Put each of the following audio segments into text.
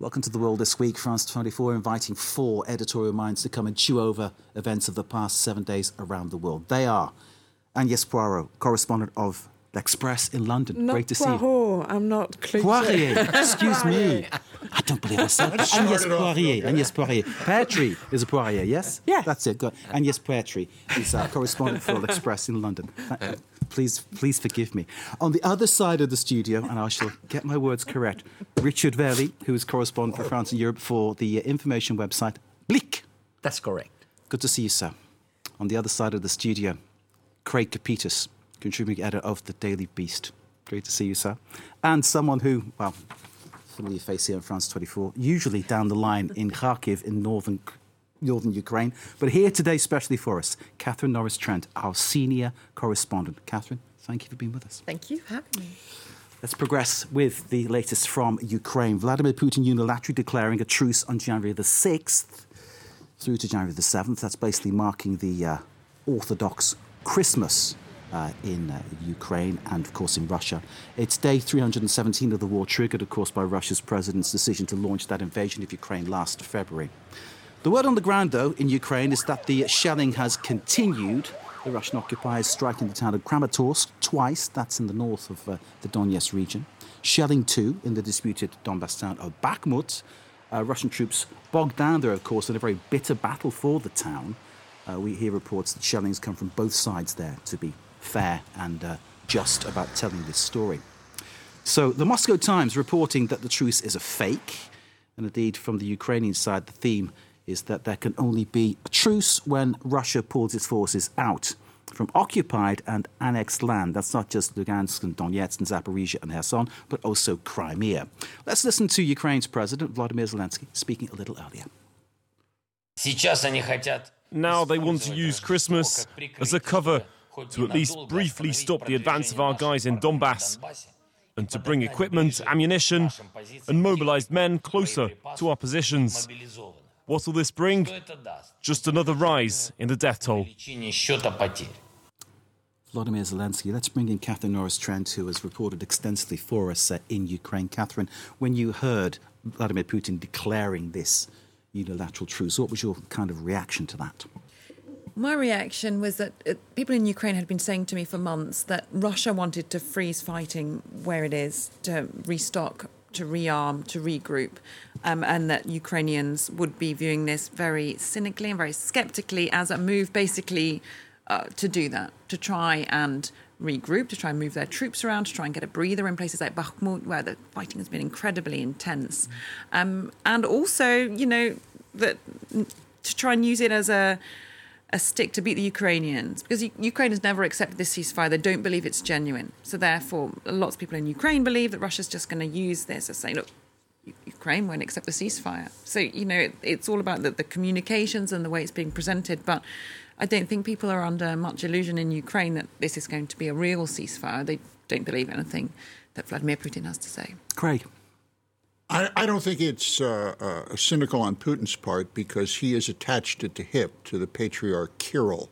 Welcome to the world this week. France 24 inviting four editorial minds to come and chew over events of the past seven days around the world. They are Agnès Poirot, correspondent of L'Express in London. Not Great to see Poirot. you. I'm not Cluzet. Poirier, excuse me. I don't believe I said that. Agnès Poirier. Agnès Poirier. Petri is a Poirier, yes? Yes. That's it. Good. Agnès Petri is a correspondent for L'Express in London. Please, please forgive me. On the other side of the studio, and I shall get my words correct, Richard Werly, who is correspondent for France and Europe for the information website Blick. That's correct. Good to see you, sir. On the other side of the studio, Craig Copetas, contributing editor of The Daily Beast. Great to see you, sir. And someone who, well, familiar face here in France 24, usually down the line in Kharkiv in northern, northern Ukraine, but here today, especially for us, Catherine Norris Trent, our senior correspondent. Catherine, thank you for being with us. Thank you for having me. Let's progress with the latest from Ukraine. Vladimir Putin unilaterally declaring a truce on January the 6th through to January the 7th. That's basically marking the uh, Orthodox Christmas uh, in uh, Ukraine and, of course, in Russia. It's day 317 of the war, triggered, of course, by Russia's president's decision to launch that invasion of Ukraine last February. The word on the ground, though, in Ukraine is that the shelling has continued. The Russian occupiers striking the town of Kramatorsk twice, that's in the north of uh, the Donetsk region. Shelling, too, in the disputed Donbass town of Bakhmut. Uh, Russian troops bogged down there, of course, in a very bitter battle for the town. Uh, we hear reports that shellings come from both sides there, to be fair and uh, just about telling this story. So, the Moscow Times reporting that the truce is a fake, and indeed, from the Ukrainian side, the theme is that there can only be a truce when Russia pulls its forces out from occupied and annexed land. That's not just Lugansk and Donetsk and Zaporizhia and Kherson, but also Crimea. Let's listen to Ukraine's President Vladimir Zelensky speaking a little earlier. Now they want to use Christmas as a cover to at least briefly stop the advance of our guys in Donbass and to bring equipment, ammunition, and mobilized men closer to our positions. What will this bring? Just another rise in the death toll. Vladimir Zelensky, let's bring in Catherine Norris Trent, who has reported extensively for us uh, in Ukraine. Catherine, when you heard Vladimir Putin declaring this unilateral truce, what was your kind of reaction to that? My reaction was that uh, people in Ukraine had been saying to me for months that Russia wanted to freeze fighting where it is, to restock, to rearm, to regroup um, and that Ukrainians would be viewing this very cynically and very skeptically as a move basically uh, to do that, to try and regroup, to try and move their troops around, to try and get a breather in places like Bakhmut, where the fighting has been incredibly intense. Um, and also, you know, that to try and use it as a a stick to beat the Ukrainians because Ukraine has never accepted this ceasefire. They don't believe it's genuine. So therefore, lots of people in Ukraine believe that Russia's just going to use this as saying, look, Ukraine won't accept the ceasefire. So you know, it, it's all about the, the communications and the way it's being presented. But I don't think people are under much illusion in Ukraine that this is going to be a real ceasefire. They don't believe anything that Vladimir Putin has to say. Craig. I, I don't think it's uh, uh, cynical on Putin's part because he has attached at the hip to the patriarch Kirill.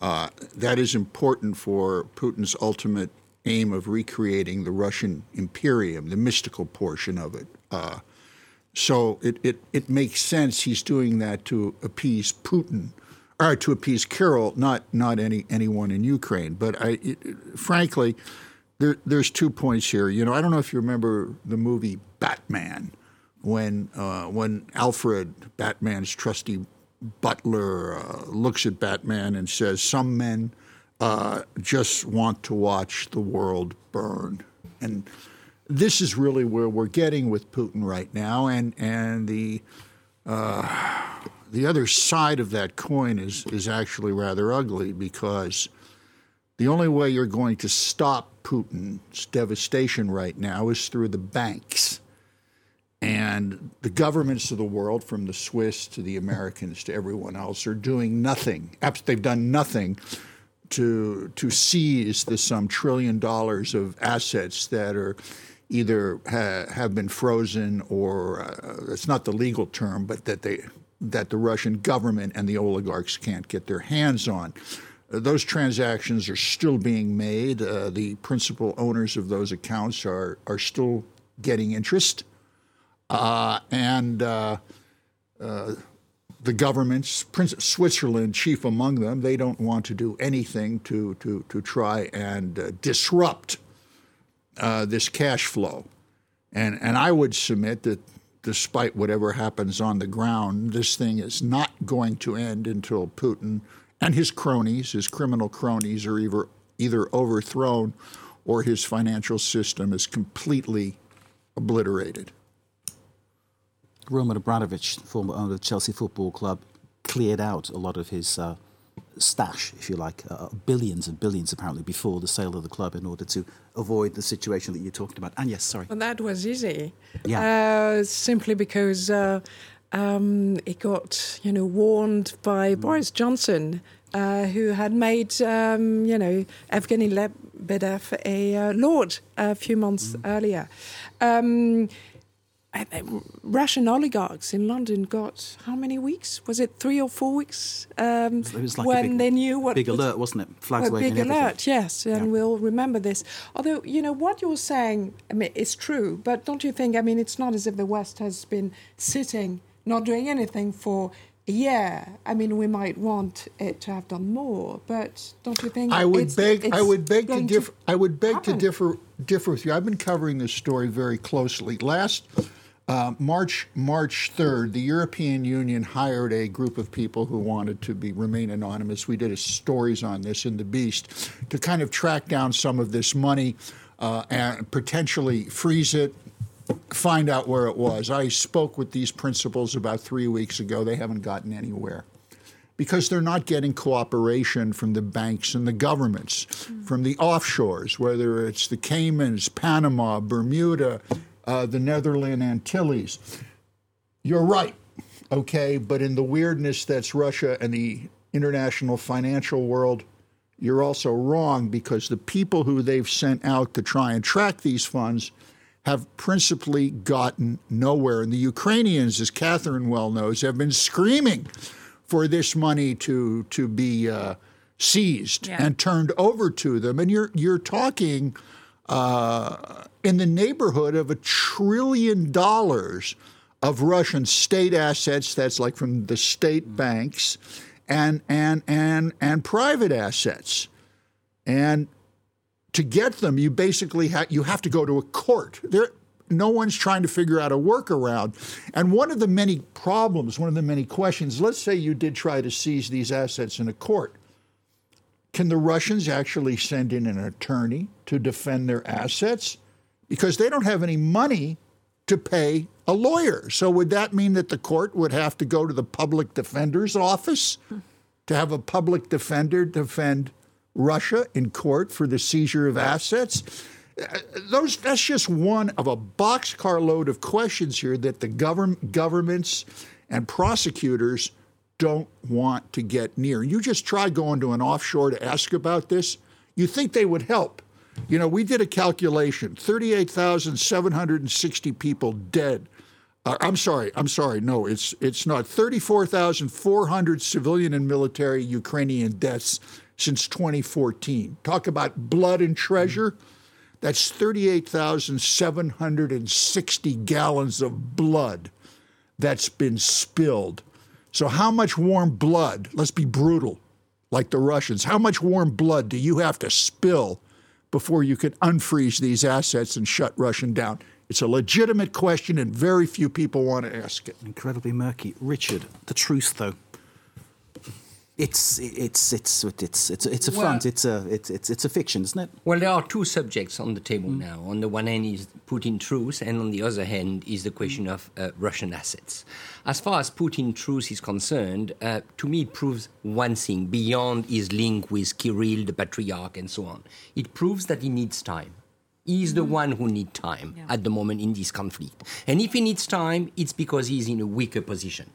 Uh, that is important for Putin's ultimate aim of recreating the Russian imperium, the mystical portion of it. Uh, so it, it, it makes sense he's doing that to appease Putin, or to appease Kirill, not not any anyone in Ukraine. But I, it, frankly, there, there's two points here. You know, I don't know if you remember the movie Batman, when uh, when Alfred, Batman's trusty butler, uh, looks at Batman and says, "Some men uh, just want to watch the world burn," and this is really where we're getting with Putin right now, and and the uh, the other side of that coin is is actually rather ugly because the only way you're going to stop Putin's devastation right now is through the banks. And the governments of the world, from the Swiss to the Americans to everyone else, are doing nothing. They've done nothing to to seize the some trillion dollars of assets that are either ha- have been frozen or uh, it's not the legal term, but that they that the Russian government and the oligarchs can't get their hands on. Uh, those transactions are still being made. Uh, the principal owners of those accounts are are still getting interest. uh, and uh, the governments, Prince Switzerland chief among them, they don't want to do anything to to to try and disrupt uh, this cash flow. And and I would submit that despite whatever happens on the ground, this thing is not going to end until Putin and his cronies, his criminal cronies, are either either overthrown or his financial system is completely obliterated. Roman Abramovich, former owner of Chelsea Football Club, cleared out a lot of his uh, stash, if you like, uh, billions and billions apparently before the sale of the club in order to avoid the situation that you're talking about. And yes, sorry. Well, that was easy. Yeah. Uh, simply because uh, um, it got, you know, warned by Boris Johnson, uh, who had made, um, you know, Evgeny Lebedev a uh, lord a few months earlier. Um, I- I- Russian oligarchs in London got how many weeks? Was it three or four weeks? Um, It was like when a big, they knew what big alert, wasn't it? Flags well, waving. big everything. alert, yes, and Yeah. we'll remember this. Although you know what you're saying, I mean, it's true, but don't you think? I mean, it's not as if the West has been sitting, not doing anything for a year. I mean, we might want it to have done more, but don't you think? I would it's- beg. I would beg to going differ. I would beg happen? to differ differ with you. I've been covering this story very closely. Last uh, March March third, the European Union hired a group of people who wanted to be remain anonymous. We did a stories on this in the Beast to kind of track down some of this money uh, and potentially freeze it. Find out where it was. I spoke with these principals about three weeks ago. They haven't gotten anywhere because they're not getting cooperation from the banks and the governments, from the offshores, whether it's the Caymans, Panama, Bermuda, uh, the Netherlands Antilles. You're right, okay, but in the weirdness that's Russia and the international financial world, you're also wrong because the people who they've sent out to try and track these funds have principally gotten nowhere. And the Ukrainians, as Catherine well knows, have been screaming for this money to to be uh, seized Yeah. and turned over to them. And you're you're talking uh, in the neighborhood of a trillion dollars of Russian state assets. That's like from the state banks, and and and and private assets, and to get them, you basically ha- you have to go to a court. There, no one's trying to figure out a workaround. And one of the many problems, one of the many questions. Let's say you did try to seize these assets in a court. Can the Russians actually send in an attorney to defend their assets? Because they don't have any money to pay a lawyer. So would that mean that the court would have to go to the public defender's office to have a public defender defend Russia in court for the seizure of assets? Uh, Those that's just one of a boxcar load of questions here that the govern, governments and prosecutors don't want to get near. You just try going to an offshore to ask about this, you think they would help. You know, we did a calculation 38,760 people dead. Uh, I'm sorry, I'm sorry. No, it's it's not 34,400 civilian and military Ukrainian deaths since 2014. Talk about blood and treasure. That's 38,760 gallons of blood that's been spilled. So, how much warm blood, let's be brutal, like the Russians, how much warm blood do you have to spill before you can unfreeze these assets and shut Russian down? It's a legitimate question, and very few people want to ask it. Incredibly murky. Richard, the truth, though. It's it's it's it's it's it's a front. Well- It's a it's it's it's a fiction, isn't it? Well, there are two subjects on the table now. On the one hand is Putin truth, and on the other hand is the question of uh, Russian assets. As far as Putin truth is concerned, uh, to me it proves one thing beyond his link with Kirill, the patriarch, and so on. It proves that he needs time. He He's the one who needs time at the moment in this conflict. And if he needs time, it's because he's in a weaker position.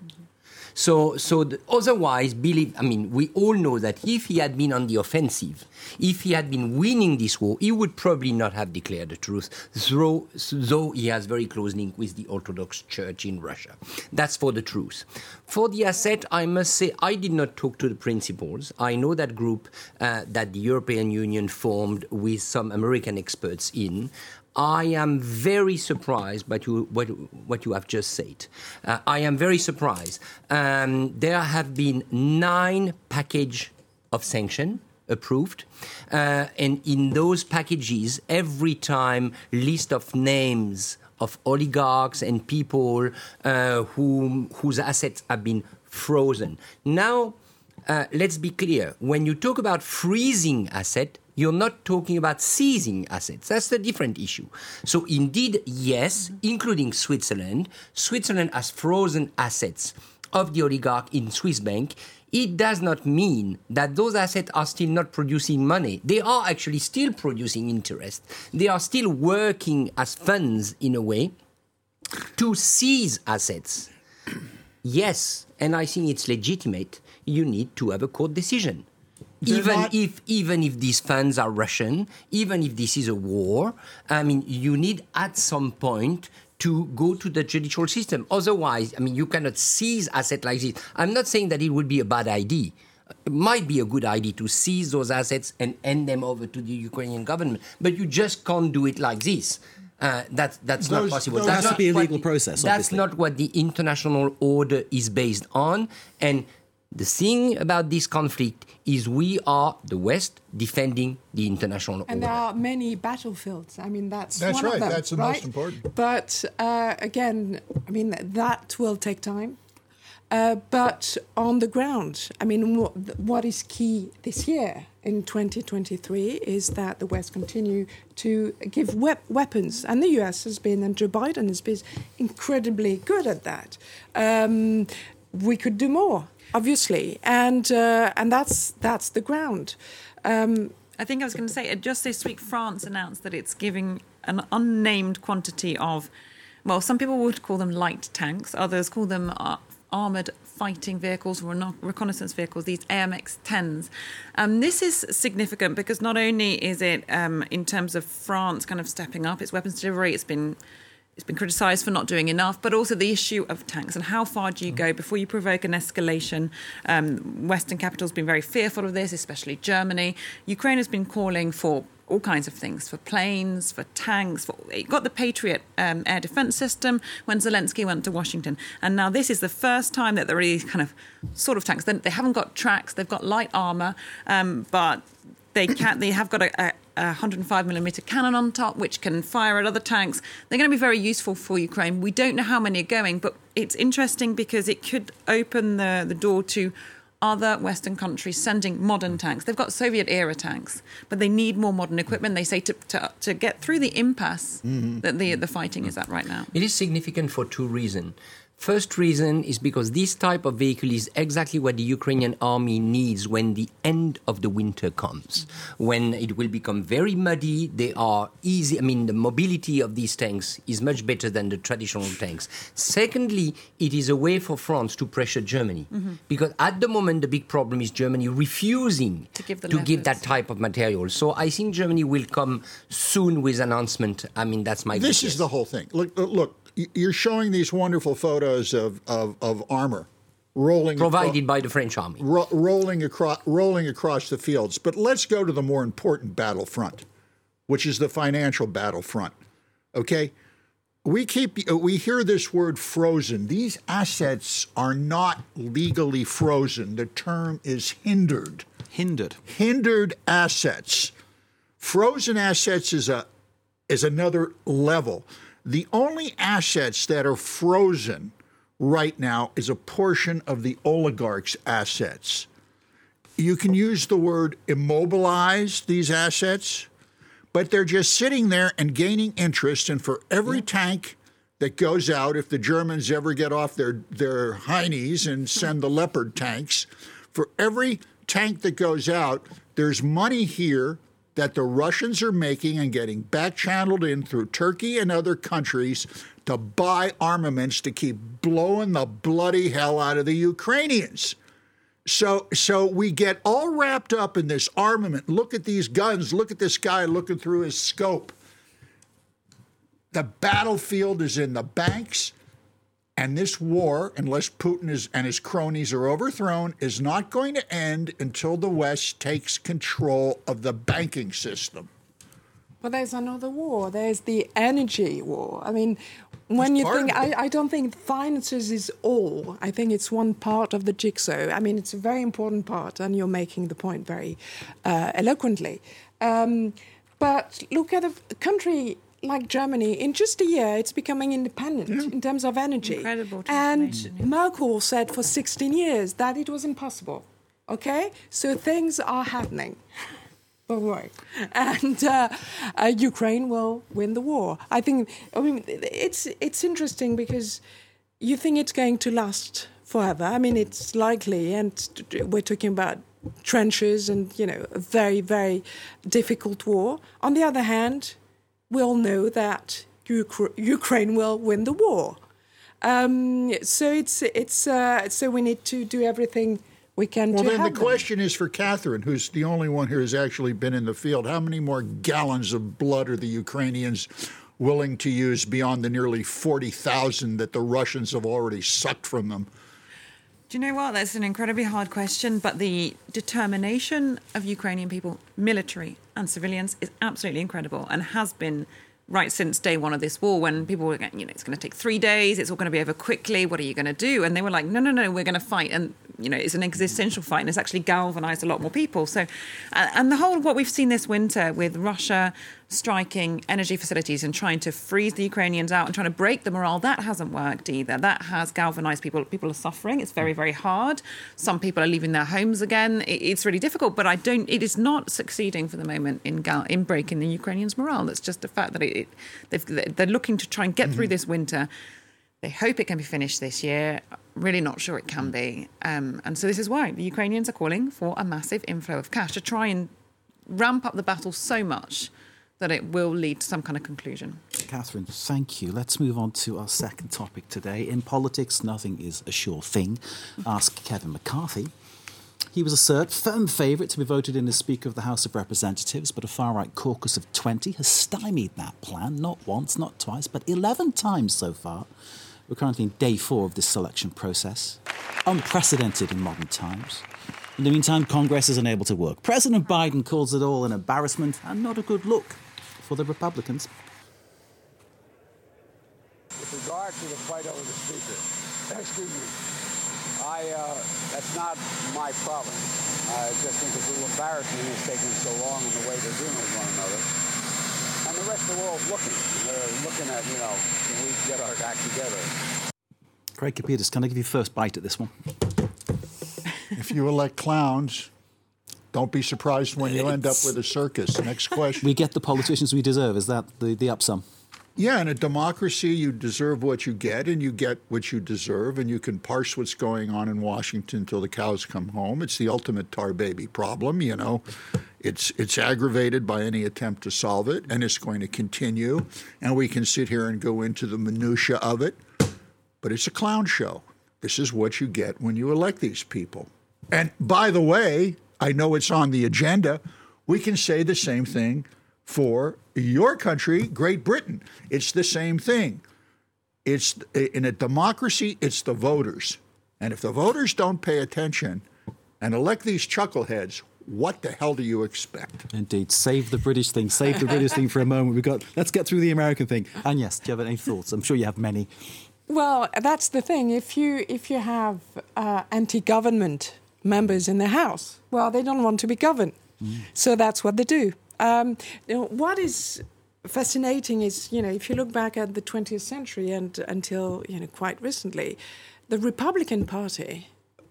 So, so the, otherwise, believe. I mean, we all know that if he had been on the offensive, if he had been winning this war, he would probably not have declared the truth. Though, though he has very close link with the Orthodox Church in Russia. That's for the truth. For the asset, I must say I did not talk to the principals. I know that group uh, that the European Union formed with some American experts in. I am very surprised by you, what, what you have just said. Uh, I am very surprised. Um, there have been nine package of sanction approved, uh, and in those packages, every time list of names of oligarchs and people uh, whom, whose assets have been frozen. Now, uh, let's be clear. When you talk about freezing asset, you're not talking about seizing assets. That's the different issue. So indeed, yes, including Switzerland, Switzerland has frozen assets of the oligarch in Swiss bank. It does not mean that those assets are still not producing money. They are actually still producing interest. They are still working as funds in a way to seize assets. Yes, and I think it's legitimate. You need to have a court decision. They're even not- if even if these funds are Russian, even if this is a war, I mean, you need at some point to go to the judicial system. Otherwise, I mean, you cannot seize asset like this. I'm not saying that it would be a bad idea. It might be a good idea to seize those assets and hand them over to the Ukrainian government, but you just can't do it like this. Uh, that, that's Those- not possible. That's Has to be a legal process, That's obviously. not what the international order is based on. And the thing about this conflict is we are, the West, defending the international And order. And there are many battlefields. I mean, that's That's one right. Of them, That's the most important. But uh, again, I mean, that will take time. Uh, but on the ground, I mean, what, what is key this year in 2023 is that the West continue to give wep- weapons, and the US has been, and Joe Biden has been incredibly good at that. Um, we could do more, obviously, and uh, and that's that's the ground. Um, I think I was going to say, uh, just this week, France announced that it's giving an unnamed quantity of, well, some people would call them light tanks, others call them uh, armoured fighting vehicles, reno- reconnaissance vehicles, these AMX 10s. Um, this is significant because not only is it, um, in terms of France kind of stepping up its weapons delivery, it's been it's been criticised for not doing enough, but also the issue of tanks and how far do you go before you provoke an escalation. Um, Western capitals have been very fearful of this, especially Germany. Ukraine has been calling for all kinds of things for planes, for tanks. For, it got the Patriot um, air defense system when Zelensky went to Washington. And now this is the first time that there are these kind of sort of tanks. They, haven't got tracks, they've got light armor, um, but they can they have got a, a 105 millimeter cannon on top which can fire at other tanks. They're going to be very useful for ukraine. We don't know how many are going but it's interesting because it could open the, the door to other western countries sending modern tanks. They've got soviet era tanks but they need more modern equipment. They say to, to, to get through the impasse mm-hmm. that the, the fighting is at right now. It is significant for two reasons. First reason is because this type of vehicle is exactly what the Ukrainian army needs when the end of the winter comes. When it will become very muddy, they are easy. I mean, the mobility of these tanks is much better than the traditional tanks. Secondly, it is a way for France to pressure Germany. Mm-hmm. Because at the moment, the big problem is Germany refusing To give the give that type of material. So I think Germany will come soon with announcement. I mean, that's my This guess. is the whole thing. Look, uh, look, look, y- you're showing these wonderful photos of, of, of armor rolling acro- provided by the French army. ro- rolling across rolling across the fields. But let's go to the more important battlefront, which is the financial battlefront. Okay, we keep uh, we hear this word frozen. These assets are not legally frozen. The term is hindered. Hindered. Hindered assets. Frozen assets is a is another level. The only assets that are frozen right now is a portion of the oligarchs' assets. You can use the word immobilize these assets, but they're just sitting there and gaining interest. And for every tank that goes out, if the Germans ever get off their, their heinies and hmm. send the Leopard tanks, for every tank that goes out, there's money here that the Russians are making and getting back channeled in through Turkey and other countries to buy armaments to keep blowing the bloody hell out of the Ukrainians. So, so we get all wrapped up in this armament. Look at these guns. Look at this guy looking through his scope. The battlefield is in the banks, and this war, unless Putin is, and his cronies are overthrown, is not going to end until the West takes control of the banking system. But there's another war. There's the energy war. I mean, when It's you think, I. I don't think finances is all. I think it's one part of the jigsaw. I mean, it's a very important part, and you're making the point very uh, eloquently. Um, but look at a country like Germany. In just a year, it's becoming independent in terms of energy. Incredible And yeah. Merkel said for 16 years that it was impossible. Okay? So things are happening. Don't worry. And uh, uh, Ukraine will win the war. I think. I mean, it's it's interesting because you think it's going to last forever. I mean, it's likely, and we're talking about trenches and you know a very very difficult war. On the other hand, we all know that Ukra- Ukraine will win the war. Um, so it's it's uh, so we need to do everything we can Well, to then the them. question is for Catherine, who's the only one here who's actually been in the field. How many more gallons of blood are the Ukrainians willing to use beyond the nearly 40,000 that the Russians have already sucked from them? Do you know what? That's an incredibly hard question, but the determination of Ukrainian people, military and civilians, is absolutely incredible and has been right since day one of this war when people were going, you know, it's going to take three days, it's all going to be over quickly, what are you going to do? And they were like, no, no, no, we're going to fight. And, you know, it's an existential fight and it's actually galvanized a lot more people. So, and the whole, what we've seen this winter with Russia striking energy facilities and trying to freeze the Ukrainians out and trying to break the morale, that hasn't worked either. That has galvanized people. People are suffering. It's very, very hard. Some people are leaving their homes again. It's really difficult, but I don't, it is not succeeding for the moment in, gal, in breaking the Ukrainians' morale. That's just the fact that it, it, they've, they're looking to try and get through this winter. They hope it can be finished this year. Really not sure it can be. Um, and so this is why the Ukrainians are calling for a massive inflow of cash to try and ramp up the battle so much that it will lead to some kind of conclusion. Catherine, thank you. Let's move on to our second topic today. In politics, nothing is a sure thing. Ask Kevin McCarthy. He was a cert firm favourite to be voted in as Speaker of the House of Representatives, but a far right caucus of 20 has stymied that plan, not once, not twice, but 11 times so far. We're currently in day four of this selection process, unprecedented in modern times. In the meantime, Congress is unable to work. President Biden calls it all an embarrassment and not a good look for the Republicans. With regard to the fight over the speaker, excuse me, I, uh, that's not my problem. I just think it's a little embarrassing it's taking so long in the way they're dealing with one another. And the rest of the world's looking. They're looking at, you know, can we get our act together? Craig Copetas, can I give you first bite at this one? If you elect clowns, don't be surprised when you end up with a circus. Next question. We get the politicians we deserve. Is that the, the upsum? Yeah, in a democracy, you deserve what you get, and you get what you deserve, and you can parse what's going on in Washington until the cows come home. It's the ultimate tar baby problem, you know. It's it's aggravated by any attempt to solve it, and it's going to continue. And we can sit here and go into the minutia of it, but it's a clown show. This is what you get when you elect these people. And by the way, I know it's on the agenda. We can say the same thing for your country, Great Britain. It's the same thing. It's in a democracy, it's the voters. And if the voters don't pay attention and elect these chuckleheads, what the hell do you expect? Indeed. Save the British thing. Save the British thing for a moment. We've got. Let's get through the American thing. And yes, do you have any thoughts? I'm sure you have many. Well, that's the thing. If you if you have uh, anti-government members in the House, well, they don't want to be governed, so that's what they do. Um, you know, what is fascinating is, you know, if you look back at the 20th century and until you know quite recently, the Republican Party,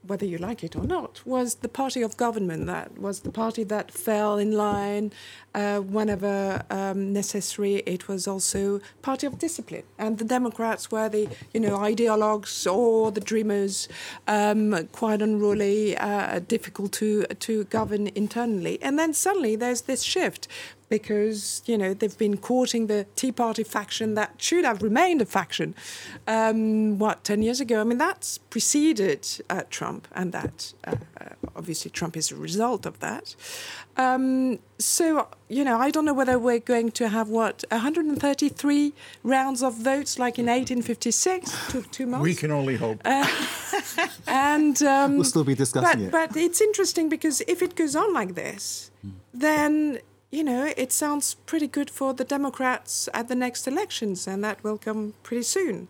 whether you like it or not, was the party of government. That was the party that fell in line uh, whenever um, necessary. It was also party of discipline, and the Democrats were the you know ideologues or the dreamers, um, quite unruly, uh, difficult to to govern internally. And then suddenly there's this shift because you know they've been courting the Tea Party faction that should have remained a faction. Um, what ten years ago? I mean, that's preceded uh, Trump, and that uh, uh, obviously Trump is a result of that. Um, so you know, I don't know whether we're going to have what 133 rounds of votes like in 1856. Took two months. We can only hope. and um, We'll still be discussing but, it. But it's interesting because if it goes on like this, then you know, it sounds pretty good for the Democrats at the next elections, and that will come pretty soon.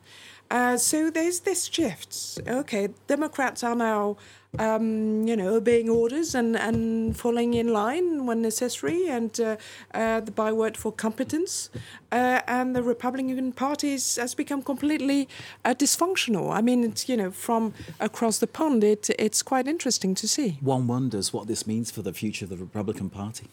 Uh, so there's this shift. Okay, Democrats are now, um, you know, obeying orders and, and falling in line when necessary, and uh, uh, the byword for competence. Uh, and the Republican Party has become completely uh, dysfunctional. I mean, it's, you know, from across the pond, it, it's quite interesting to see. One wonders what this means for the future of the Republican Party.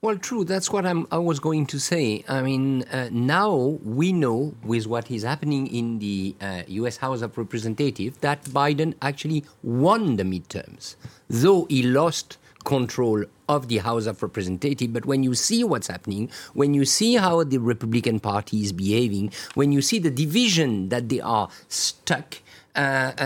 Well, true. That's what I'm, I was going to say. I mean, uh, now we know with what is happening in the uh, U.S. House of Representatives that Biden actually won the midterms, though he lost control of the House of Representatives. But when you see what's happening, when you see how the Republican Party is behaving, when you see the division that they are stuck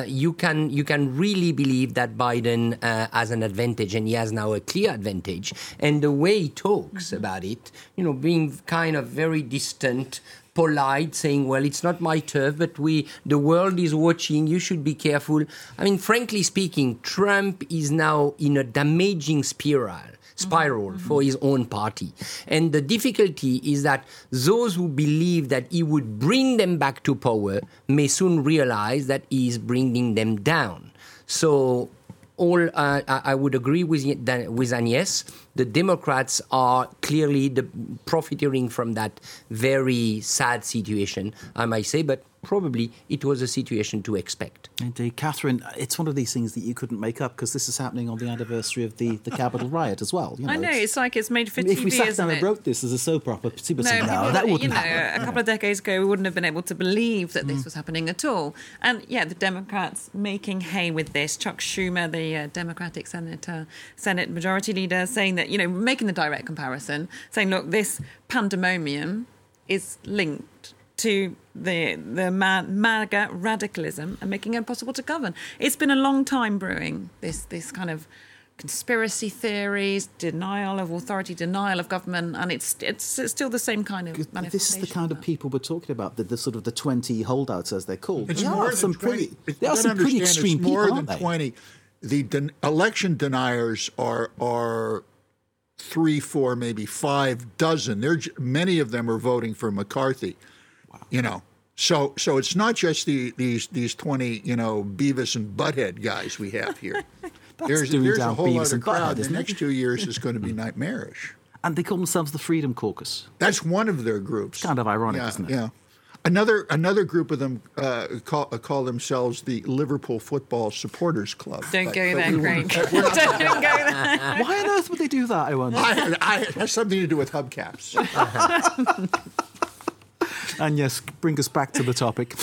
you can you can really believe that Biden uh, has an advantage, and he has now a clear advantage. And the way he talks mm-hmm. about it, you know, being kind of very distant, polite, saying, "Well, it's not my turf, but we the world is watching. You should be careful." I mean, frankly speaking, Trump is now in a damaging spiral spiral mm-hmm. for his own party. And the difficulty is that those who believe that he would bring them back to power may soon realize that he is bringing them down. So, all uh, I would agree with with Agnes. The Democrats are clearly the, profiting from that very sad situation, I might say. But probably it was a situation to expect. Indeed. Catherine, it's one of these things that you couldn't make up because this is happening on the anniversary of the, the Capitol riot as well. You know, I know, it's, it's, like it's made for if TV, If we sat down it? and wrote this as a soap opera, people no, say, no, that wouldn't you know, happen. A couple of decades ago, we wouldn't have been able to believe that this mm. was happening at all. And yeah, the Democrats making hay with this. Chuck Schumer, the uh, Democratic Senator, Senate Majority Leader, saying that, you know, making the direct comparison, saying, look, this pandemonium is linked to the the MAGA radicalism and making it impossible to govern. It's been a long time brewing this this kind of conspiracy theories, denial of authority, denial of government, and it's it's, it's still the same kind of This is the kind of people we're talking about, the, the sort of the 20 holdouts, as they're called. It's they more are than some 20. pretty, they are some pretty extreme it's more people, than aren't 20. The den- election deniers are are three, four, maybe five dozen. They're, many of them are voting for McCarthy. You know, so so it's not just the, these these twenty you know Beavis and Butthead guys we have here. there's there's a whole Beavis other crowd. Butthead, the next two years is going to be nightmarish. And they call themselves the Freedom Caucus. That's one of their groups. Kind of ironic, yeah, isn't it? Yeah. Another another group of them uh, call, uh, call themselves the Liverpool Football Supporters Club. Don't but, go but there, Craig. Don't go there. Why on earth would they do that? I wonder. I, I, it has something to do with hubcaps. And yes, bring us back to the topic.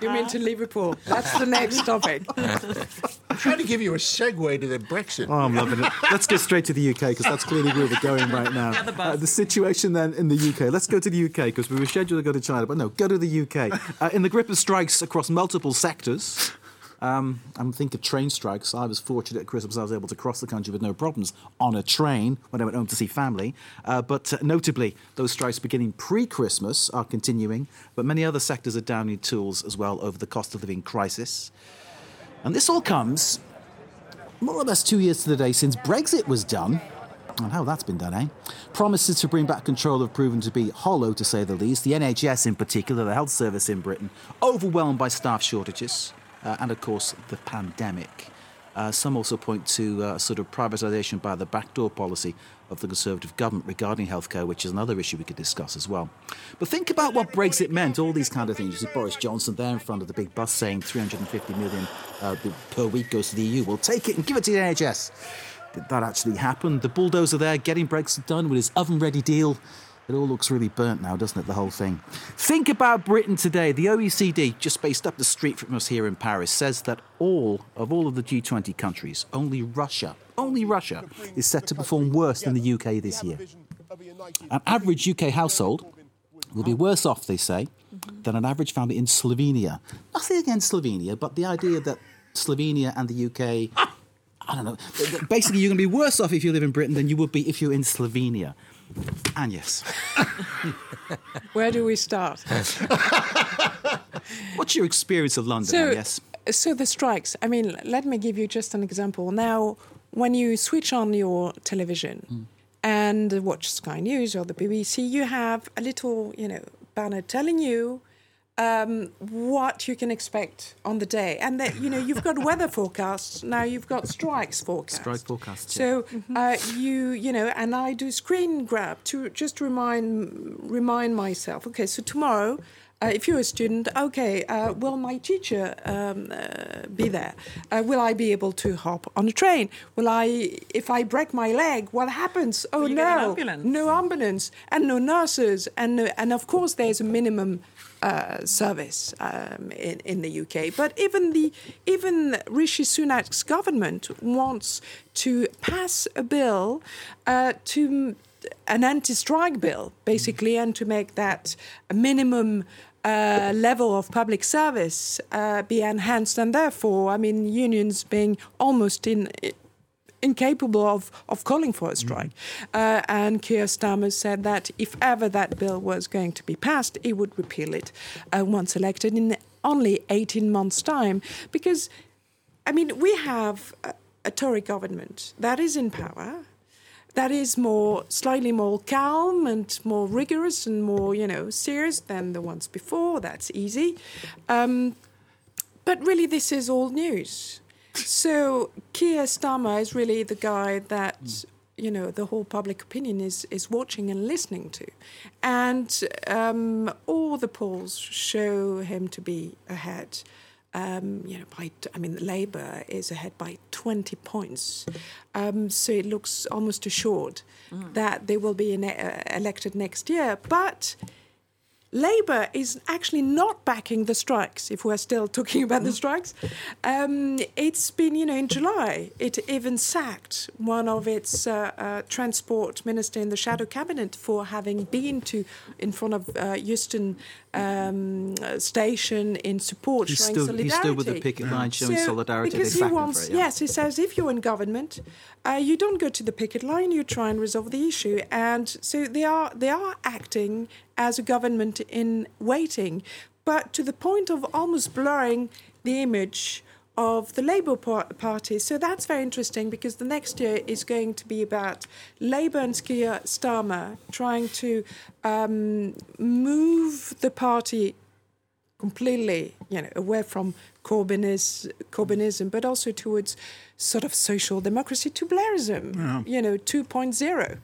you mean to Liverpool? That's the next topic. I'm trying to give you a segue to the Brexit. Oh, I'm loving it. Let's go straight to the UK because that's clearly where we're going right now. Uh, the situation then in the UK. Let's go to the UK because we were scheduled to go to China, but no, go to the UK. Uh, in the grip of strikes across multiple sectors, um, I'm thinking train strikes. I was fortunate at Christmas I was able to cross the country with no problems on a train when I went home to see family. Uh, but uh, notably, those strikes beginning pre Christmas are continuing, but many other sectors are downing tools as well over the cost of living crisis. And this all comes more or less two years to the day since Brexit was done. And how that's been done, eh? Promises to bring back control have proven to be hollow, to say the least. The NHS, in particular, the health service in Britain, overwhelmed by staff shortages uh, and of course the pandemic. Uh, some also point to uh, sort of privatisation by the backdoor policy of the Conservative government regarding healthcare, which is another issue we could discuss as well. But think about what Brexit meant, all these kind of things. You see Boris Johnson there in front of the big bus saying 350 million uh, per week goes to the EU. We'll take it and give it to the NHS. Did that actually happen? The bulldozer there getting Brexit done with his oven ready deal it all looks really burnt now, doesn't it, the whole thing? Think about Britain today. The OECD, just based up the street from us here in Paris, says that all of all of the G20 countries, only Russia, only Russia, is set to perform worse than the UK this year. An average UK household will be worse off, they say, than an average family in Slovenia. Nothing against Slovenia, but the idea that Slovenia and the UK I don't know. Basically, you're going to be worse off if you live in Britain than you would be if you're in Slovenia. Agnes. Where do we start? What's your experience of London, so, Agnes? So the strikes. I mean, let me give you just an example. Now, when you switch on your television Hmm. and watch Sky News or the BBC, you have a little, you know, banner telling you um, what you can expect on the day, and that you know you've got weather forecasts now. You've got strikes forecasts. Strike forecasts, So uh, you you know, and I do screen grab to just remind remind myself. Okay, so tomorrow. Uh, if you're a student, okay, uh, will my teacher um, uh, be there? Uh, will I be able to hop on a train? Will I, if I break my leg, what happens? Oh no, an ambulance? no ambulance and no nurses, and no, and of course there's a minimum uh, service um, in in the UK. But even the even Rishi Sunak's government wants to pass a bill uh, to an anti-strike bill, basically, and to make that a minimum. Uh, level of public service uh, be enhanced, and therefore, I mean, unions being almost in incapable of, of calling for a strike. Uh, and Keir Starmer said that if ever that bill was going to be passed, he would repeal it uh, once elected in only 18 months' time. Because, I mean, we have a, a Tory government that is in power. That is more, slightly more calm and more rigorous and more, you know, serious than the ones before. That's easy. Um, but really, this is all news. So Keir Starmer is really the guy that you know the whole public opinion is is watching and listening to, and um, all the polls show him to be ahead. Um, you know, by I mean, Labour is ahead by 20 points, um, so it looks almost assured that they will be in, uh, elected next year. But Labour is actually not backing the strikes, if we're still talking about the strikes. Um, it's been, you know, in July, it even sacked one of its uh, uh, transport minister in the shadow cabinet for having been to in front of uh, Euston um, uh, station in support, He showing stood, he solidarity. stood with the picket line showing So, solidarity. Because They he wants, it, yeah. yes, he says if you're in government, uh, you don't go to the picket line, you try and resolve the issue. And so they are they are acting as a government in waiting, but to the point of almost blurring the image of the Labour Party. So that's very interesting because the next year is going to be about Labour and Keir Starmer trying to um, move the party completely, you know, away from Corbynis, Corbynism, but also towards sort of social democracy to Blairism, you know, 2.0.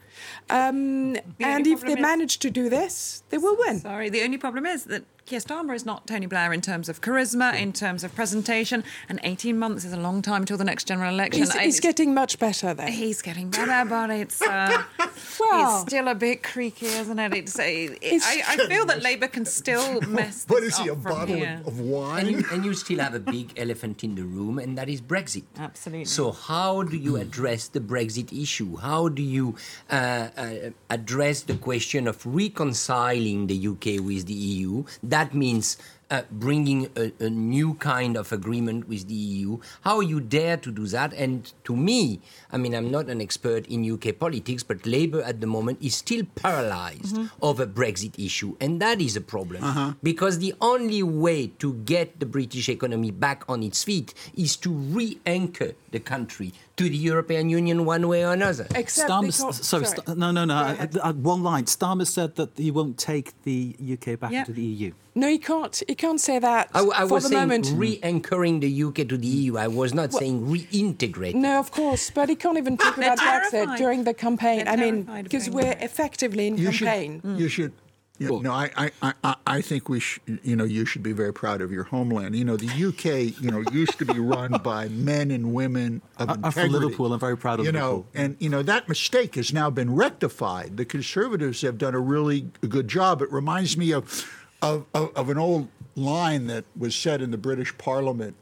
Um, and if they is- manage to do this, they will win. Sorry, the only problem is that Keir Starmer is not Tony Blair in terms of charisma, in terms of presentation, and 18 months is a long time till the next general election. He's, he's It's- getting much better there. He's getting better, but it's uh, Well- it's still a bit creaky, isn't it? It's, it, It's- I, I feel that Labour can still mess. What this is he, a bottle here. of, of And wine? you, and you still have a big elephant in the room, and that is Brexit. Absolutely. So, how do you address the Brexit issue? How do you uh, uh, address the question of reconciling the UK with the EU? That means uh, bringing a, a new kind of agreement with the EU. How you dare to do that? And to me, I mean, I'm not an expert in UK politics, but Labour at the moment is still paralyzed over Brexit issue, and that is a problem. Because the only way to get the British economy back on its feet is to re-anchor the country to the European Union one way or another. Except Starmer, because, sorry, St- no, no, no. Go uh, ahead. uh, one line. Starmer said that he won't take the UK back Yeah. into the EU. No, he can't. He can't say that I, I for was the saying moment. re-anchoring the UK to the EU. I was not saying reintegrate. No, of course, but he can't even talk They're about Brexit during the campaign. They're I mean, because we're effectively in you campaign. should. You should. You no, I, I, I- I, think we sh- you know you should be very proud of your homeland. You know the UK you know used to be run by men and women of I- I'm from Liverpool. I'm very proud of you Liverpool. know, and you know that mistake has now been rectified. The Conservatives have done a really good job. It reminds me of of, of, of an old line that was said in the British Parliament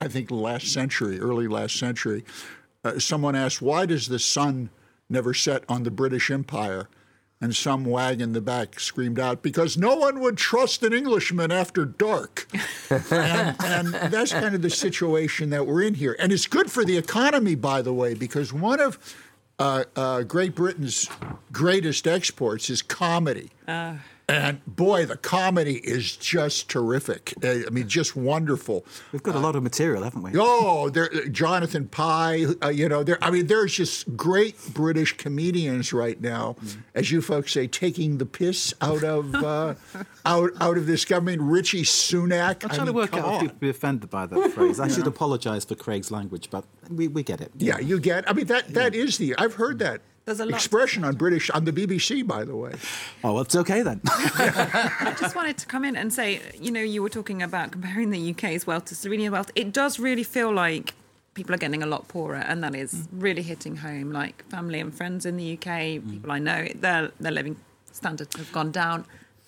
I think last century, early last century, uh, someone asked, "Why does the sun never set on the British Empire?" And some wag in the back screamed out, "Because no one would trust an Englishman after dark." and, and that's kind of the situation that we're in here. And it's good for the economy, by the way, because one of uh, uh, Great Britain's greatest exports is comedy. And boy, the comedy is just terrific. Uh, I mean, just wonderful. We've got a lot of material, haven't we? Oh, there, Jonathan Pie. Uh, you know, there. I mean, there's just great British comedians right now, as you folks say, taking the piss out of uh, out out of this government. Richie Sunak. I'm I trying to work out if on. people be offended by that phrase. I should apologise for Craig's language, but we, we get it. Yeah, you get. I mean, that that is the. I've heard that There's a lot- expression on British on the BBC, by the way. Oh, well, it's okay then. I just wanted to come in and say, you know, you were talking about comparing the UK's wealth to Slovenian wealth. It does really feel like people are getting a lot poorer, and that is really hitting home. Like family and friends in the UK, people I know, their their living standards have gone down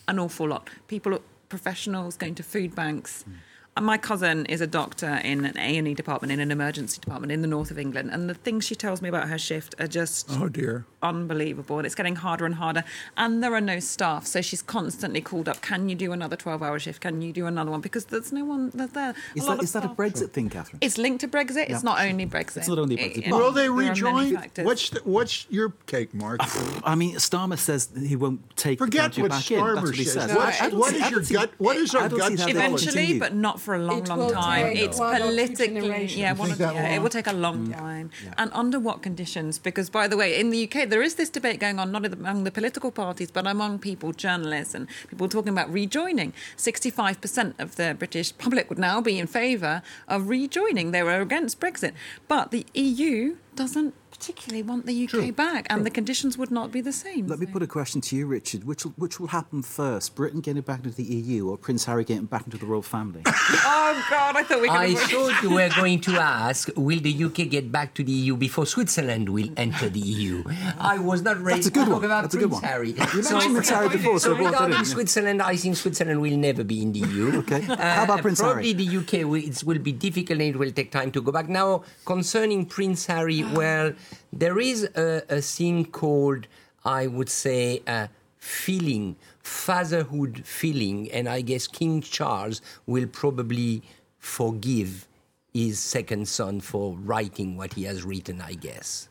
an awful lot. People, professionals, going to food banks. And my cousin is a doctor in an A and E department in an emergency department in the north of England, and the things she tells me about her shift are just Oh dear. unbelievable and it's getting harder and harder and there are no staff so she's constantly called up can you do another 12 hour shift can you do another one because there's no one that's there Is lot that, of is that a staff- Brexit thing, Catherine? it's linked to brexit Yeah. it's not only brexit It's not only Brexit, It- Will they there are many rejoin? What's the, what's your take, Mark? Uh, I mean, Starmer says he won't take the Forget country what back in. That's Starmer what he says. says. What- I what see- your gut- what is our gut see how feeling? that will eventually but not for a long It long time. it's one or two politically yeah, one think or- that yeah, it will take a long mm. time. And under what conditions? Because by the way in the uk there is this debate going on not among the political parties but among people journalists and people talking about rejoining. 65% of the british public would now be in favour of rejoining. They were against brexit. But the eu doesn't particularly want the uk back and the conditions would not be the same Let me put a question to you, Richard. Which will, which will happen first, Britain getting back into the EU or Prince Harry getting back into the royal family? oh god i thought we could I avoid- thought you were going to ask, will the UK get back to the EU before Switzerland will enter the EU? I was not ready That's a good to talk one. about That's a good Prince one. Harry. You mentioned Prince Harry before, so so I brought in, regarding. Switzerland, I think Switzerland will never be in the EU. Okay. How uh, about Prince probably Harry? Probably the UK will, it will be difficult and it will take time to go back. Now, concerning Prince Harry, well, there is a, a thing called, I would say, uh, feeling, fatherhood feeling, and I guess King Charles will probably forgive his second son for writing what he has written, I guess.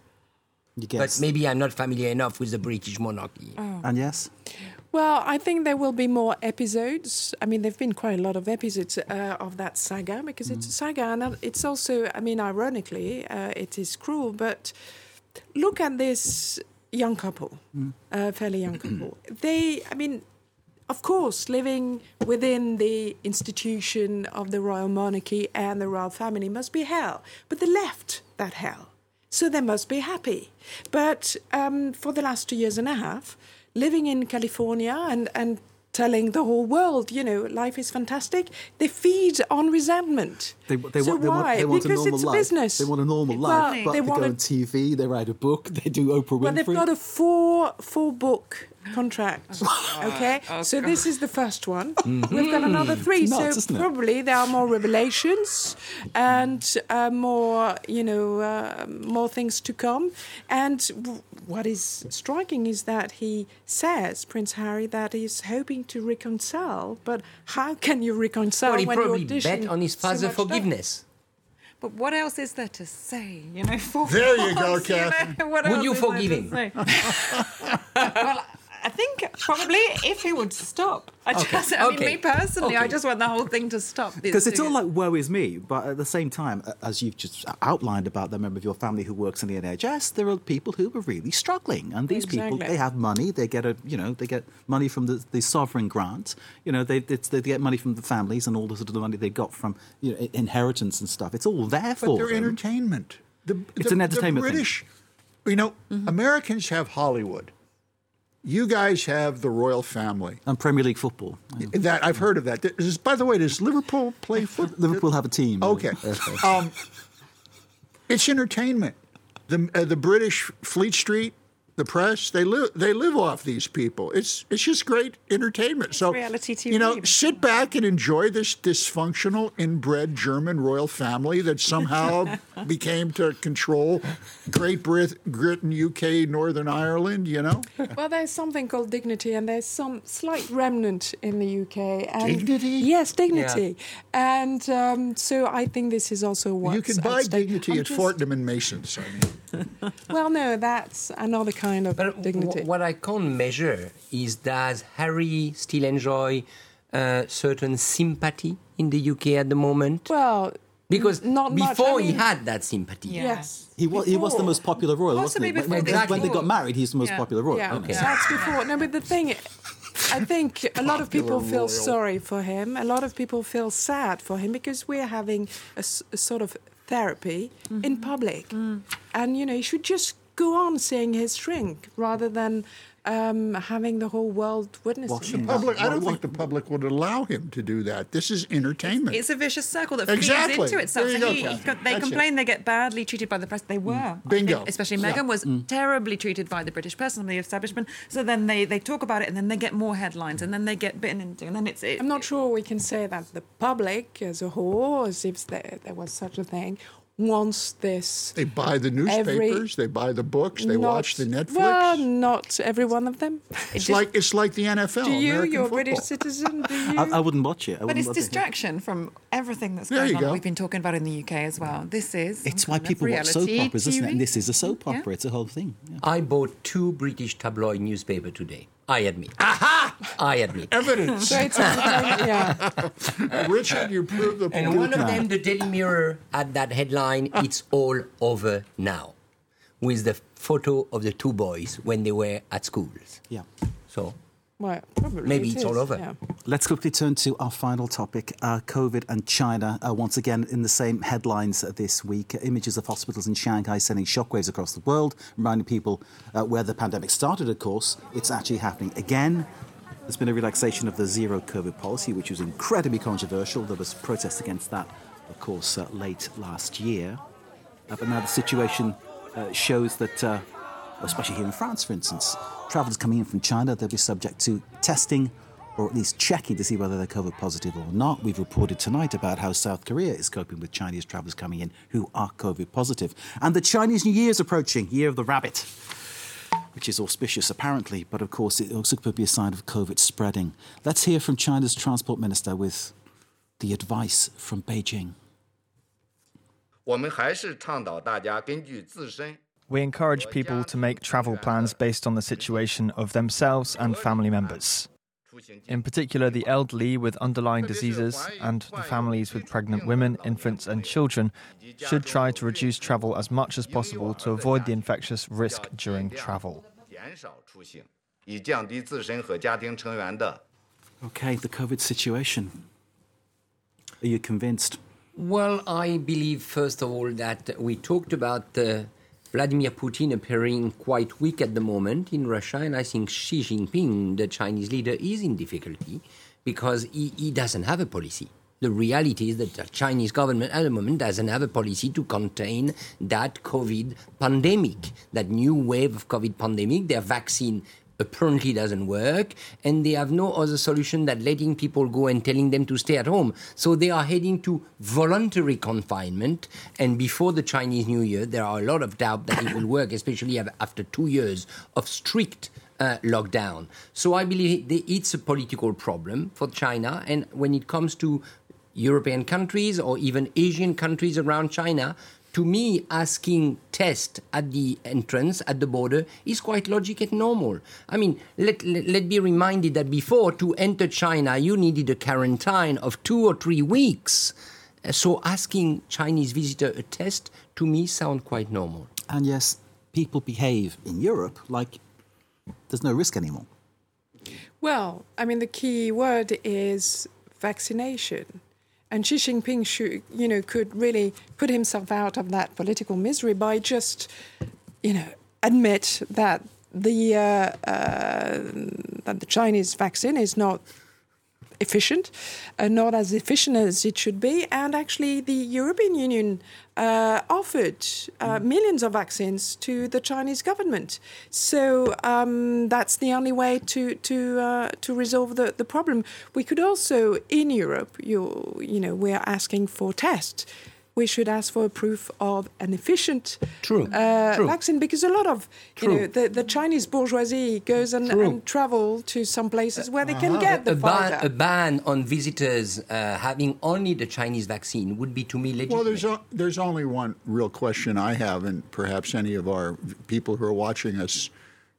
You But maybe I'm not familiar enough with the British monarchy. And yes? Well, I think there will be more episodes. I mean, there have been quite a lot of episodes uh, of that saga because it's a saga, and it's also, I mean, ironically, uh, it is cruel. But look at this young couple, uh, fairly young couple. They, I mean, of course, living within the institution of the royal monarchy and the royal family must be hell. But they left that hell. So they must be happy. But um, for the last two years and a half, living in California and, and telling the whole world, you know, life is fantastic, they feed on resentment. They, they, so want, they, want, why? they want because a normal it's life. business. They want a normal Well, life, but they they, want go a- on TV, they write a book, they do Oprah Winfrey. Well, they've got a four four book contract. okay, so this is the first one. We've got another three. Nuts, so isn't it? probably there are more revelations and uh, more, you know, uh, more things to come. And w- what is striking is that he says, Prince Harry, that he's hoping to reconcile. But how can you reconcile Well, he when you probably audition bet on his so father's much stuff? Forgiveness. But what else is there to say? You know, for There you go, once, know, what Would else you forgive him? well, I think probably if he would stop. I just, I mean, okay, me personally, I just want the whole thing to stop. Because it's all like woe is me, but at the same time, as you've just outlined about the member of your family who works in the NHS, there are people who are really struggling, and these people they have money, they get a you know they get money from the, the sovereign grant, you know they it's, they get money from the families and all the sort of the money they got from you know inheritance and stuff. It's all there But for they're them. entertainment. The, It's the- an entertainment The thing. British, you know, mm-hmm. Americans have Hollywood. You guys have the royal family. and Premier League football. That I've heard of that. Does- by the way, does Liverpool play football? Liverpool have a team. Okay. Um, it's entertainment. The uh, the British Fleet Street, the press, they live they live off these people. It's it's just great entertainment. so reality You know, sit back and enjoy this dysfunctional inbred German royal family that somehow became to control Great Brit- Britain, UK, Northern Ireland. You know, Well, there's something called dignity, and there's some slight remnant in the UK. And Dignity? Yes, dignity. And um, so I think this is also what you can buy dignity at Fortnum and Masons. I mean, Well, no, that's another kind of But dignity. wh- what I can't measure is does Harry still enjoy uh, certain sympathy in the UK at the moment? well, because n- not much. before I he mean- had that sympathy. yes, He was, he was the most popular royal, wasn't he? Possibly When, when- before when they got married, he's the most Yeah. popular royal. Yeah, wasn't? Okay. that's before. No, but the thing, I think a lot of people feel royal. sorry for him. A lot of people feel sad for him because we're having a sort of therapy in mm-hmm. public, mm. and you know, he should just go on saying his shrink rather than um, having the whole world witnessing. Watching it. Public, I don't think the public would allow him to do that. This is entertainment. It's a vicious circle that Exactly. feeds into itself. So go, he- he they That's complain it. they get badly treated by the press. They were. I Bingo. think, especially Yeah. Meghan was terribly treated by the British press and the establishment. So then they, they talk about it and then they get more headlines and then they get bitten into and then it's. It, I'm not sure we can say that the public as a whole, as if there, there was such a thing, wants this. They buy the newspapers, they buy the books, they not- watch the Netflix. Well, not every one of them. it's like it's like the NFL. Do you? American You're a. British citizen. Do you? I, I wouldn't watch it. I But it's watch it. distraction from everything that's There going on. go. We've been talking about in the UK as well. This is. It's why people watch soap reality operas, isn't it? TV. And this is a soap Yeah. opera. It's a whole thing. Yeah. I bought two British tabloid newspaper today. I admit. Aha! I admit. Evidence. So it's yeah. Richard, you proved the point. And one of them, the Daily Mirror, had that headline, It's All Over Now, with the photo of the two boys when they were at schools. yeah. So Well, Maybe it it's all over. Yeah. Let's quickly turn to our final topic uh, COVID and China. Uh, once again, in the same headlines this week, uh, images of hospitals in Shanghai sending shockwaves across the world, reminding people uh, where the pandemic started, of course, it's actually happening again. There's been a relaxation of the zero COVID policy, which was incredibly controversial. There was protests against that, of course, uh, late last year. Uh, but now the situation uh, shows that, uh, especially here in France, for instance, travellers coming in from China, they'll be subject to testing or at least checking to see whether they're COVID positive or not. We've reported tonight about how South Korea is coping with Chinese travellers coming in who are COVID positive. And the Chinese New Year is approaching, Year of the Rabbit, which is auspicious apparently, but of course it also could be a sign of COVID spreading. Let's hear from China's transport minister with the advice from Beijing. We encourage people to make travel plans based on the situation of themselves and family members. In particular, the elderly with underlying diseases and the families with pregnant women, infants, and children should try to reduce travel as much as possible to avoid the infectious risk during travel. 减少出行，以降低自身和家庭成员的 Okay, the COVID situation. Are you convinced? Well, I believe, first of all, that we talked about uh, Vladimir Putin appearing quite weak at the moment in Russia, and I think Xi Jinping, the Chinese leader, is in difficulty because he, he doesn't have a policy. The reality is that the Chinese government at the moment doesn't have a policy to contain that COVID pandemic, that new wave of COVID pandemic. Their vaccine apparently doesn't work, and they have no other solution than letting people go and telling them to stay at home. So they are heading to voluntary confinement, and before the Chinese New Year, there are a lot of doubt that it will work, especially after two years of strict uh, lockdown. So I believe it's a political problem for China, and when it comes to European countries or even Asian countries around China, to me, asking test at the entrance, at the border, is quite logic and normal. I mean, let, let, let be reminded that before to enter China, you needed a quarantine of two or three weeks. So asking Chinese visitor a test, to me, sound quite normal. And yes, people behave in Europe like there's no risk anymore. Well, I mean, the key word is vaccination. And Xi Jinping should, you know, could really put himself out of that political misery by just, you know, admit that the uh, uh, that the Chinese vaccine is not efficient, uh, not as efficient as it should be. And actually, the European Union uh, offered uh, millions of vaccines to the Chinese government. So um, that's the only way to to uh, to resolve the, the problem. We could also, in Europe, you you know, we're asking for tests. We should ask for a proof of an efficient True, Uh, true. vaccine because a lot of you know the, the Chinese bourgeoisie goes and, True. and travel to some places where they can get the a, ban, Pfizer. a ban on visitors uh, having only the Chinese vaccine would be, to me, legitimate. Well, there's o- there's only one real question I have, and perhaps any of our v- people who are watching us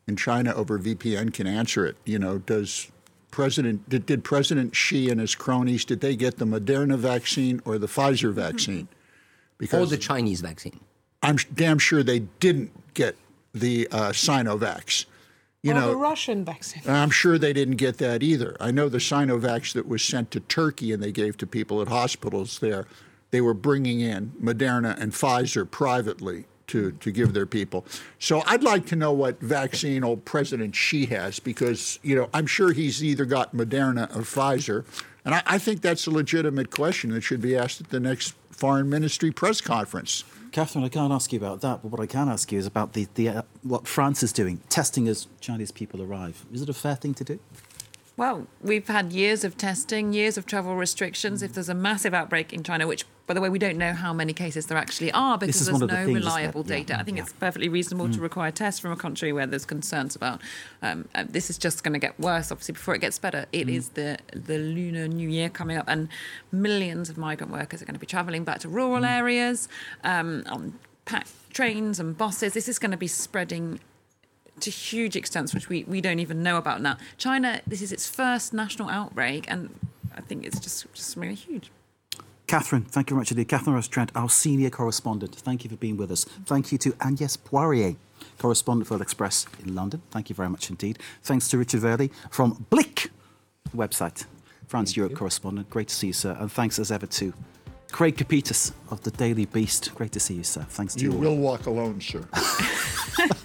in China over VPN can answer it. You know, does President did, did President Xi and his cronies did they get the Moderna vaccine or the Pfizer vaccine? Because or the Chinese vaccine. I'm damn sure they didn't get the uh, Sinovacs. You or know, the Russian vaccine. I'm sure they didn't get that either. I know the Sinovacs that was sent to Turkey and they gave to people at hospitals there. They were bringing in Moderna and Pfizer privately to, to give their people. So I'd like to know what vaccine old President Xi has because, you know, I'm sure he's either got Moderna or Pfizer. And I, I think that's a legitimate question that should be asked at the next foreign ministry press conference. Catherine, I can't ask you about that, but what I can ask you is about the, the uh, what France is doing, testing as Chinese people arrive. Is it a fair thing to do? Well, we've had years of testing, years of travel restrictions. If there's a massive outbreak in China, which, by the way, we don't know how many cases there actually are because there's no things, reliable yeah, data. I think yeah. it's perfectly reasonable mm. to require tests from a country where there's concerns about. Um, uh, this is just going to get worse, obviously, before it gets better. It mm. is the the Lunar New Year coming up, and millions of migrant workers are going to be travelling back to rural mm. areas um, on packed trains and buses. This is going to be spreading to huge extents which we, we don't even know about now. China, this is its first national outbreak, and I think it's just, just really huge. Catherine, thank you very much indeed. Catherine Norris Trent, our senior correspondent. Thank you for being with us. Thank you to Agnes Poirier, correspondent for the Express in London. Thank you very much indeed. Thanks to Richard Werly from Blick website, France Europe correspondent. Great to see you, sir. And thanks as ever to Craig Copetas of the Daily Beast. Great to see you, sir. Thanks to you. You will walk alone, sir.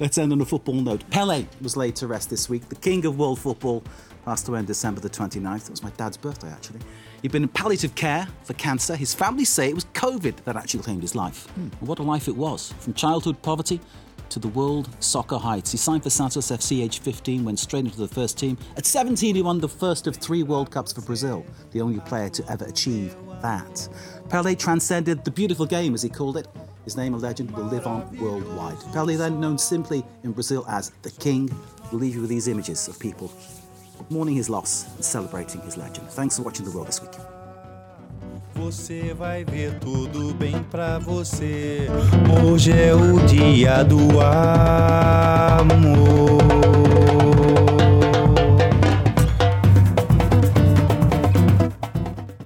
Let's end on a football note. Pele was laid to rest this week. The king of world football passed away on December the 29th. It was my dad's birthday, actually. He'd been in palliative care for cancer. His family say it was COVID that actually claimed his life. Hmm. what a life it was. From childhood poverty to the world soccer heights. He signed for Santos FC age 15, went straight into the first team. At 17, he won the first of three World Cups for Brazil, the only player to ever achieve that. Pele transcended the beautiful game, as he called it, his name, a legend, will live on worldwide. Pele, then known simply in Brazil as the King, will leave you with these images of people mourning his loss and celebrating his legend. Thanks for watching The World this week. Você vai ver tudo bem pra você. Hoje é o dia do amor.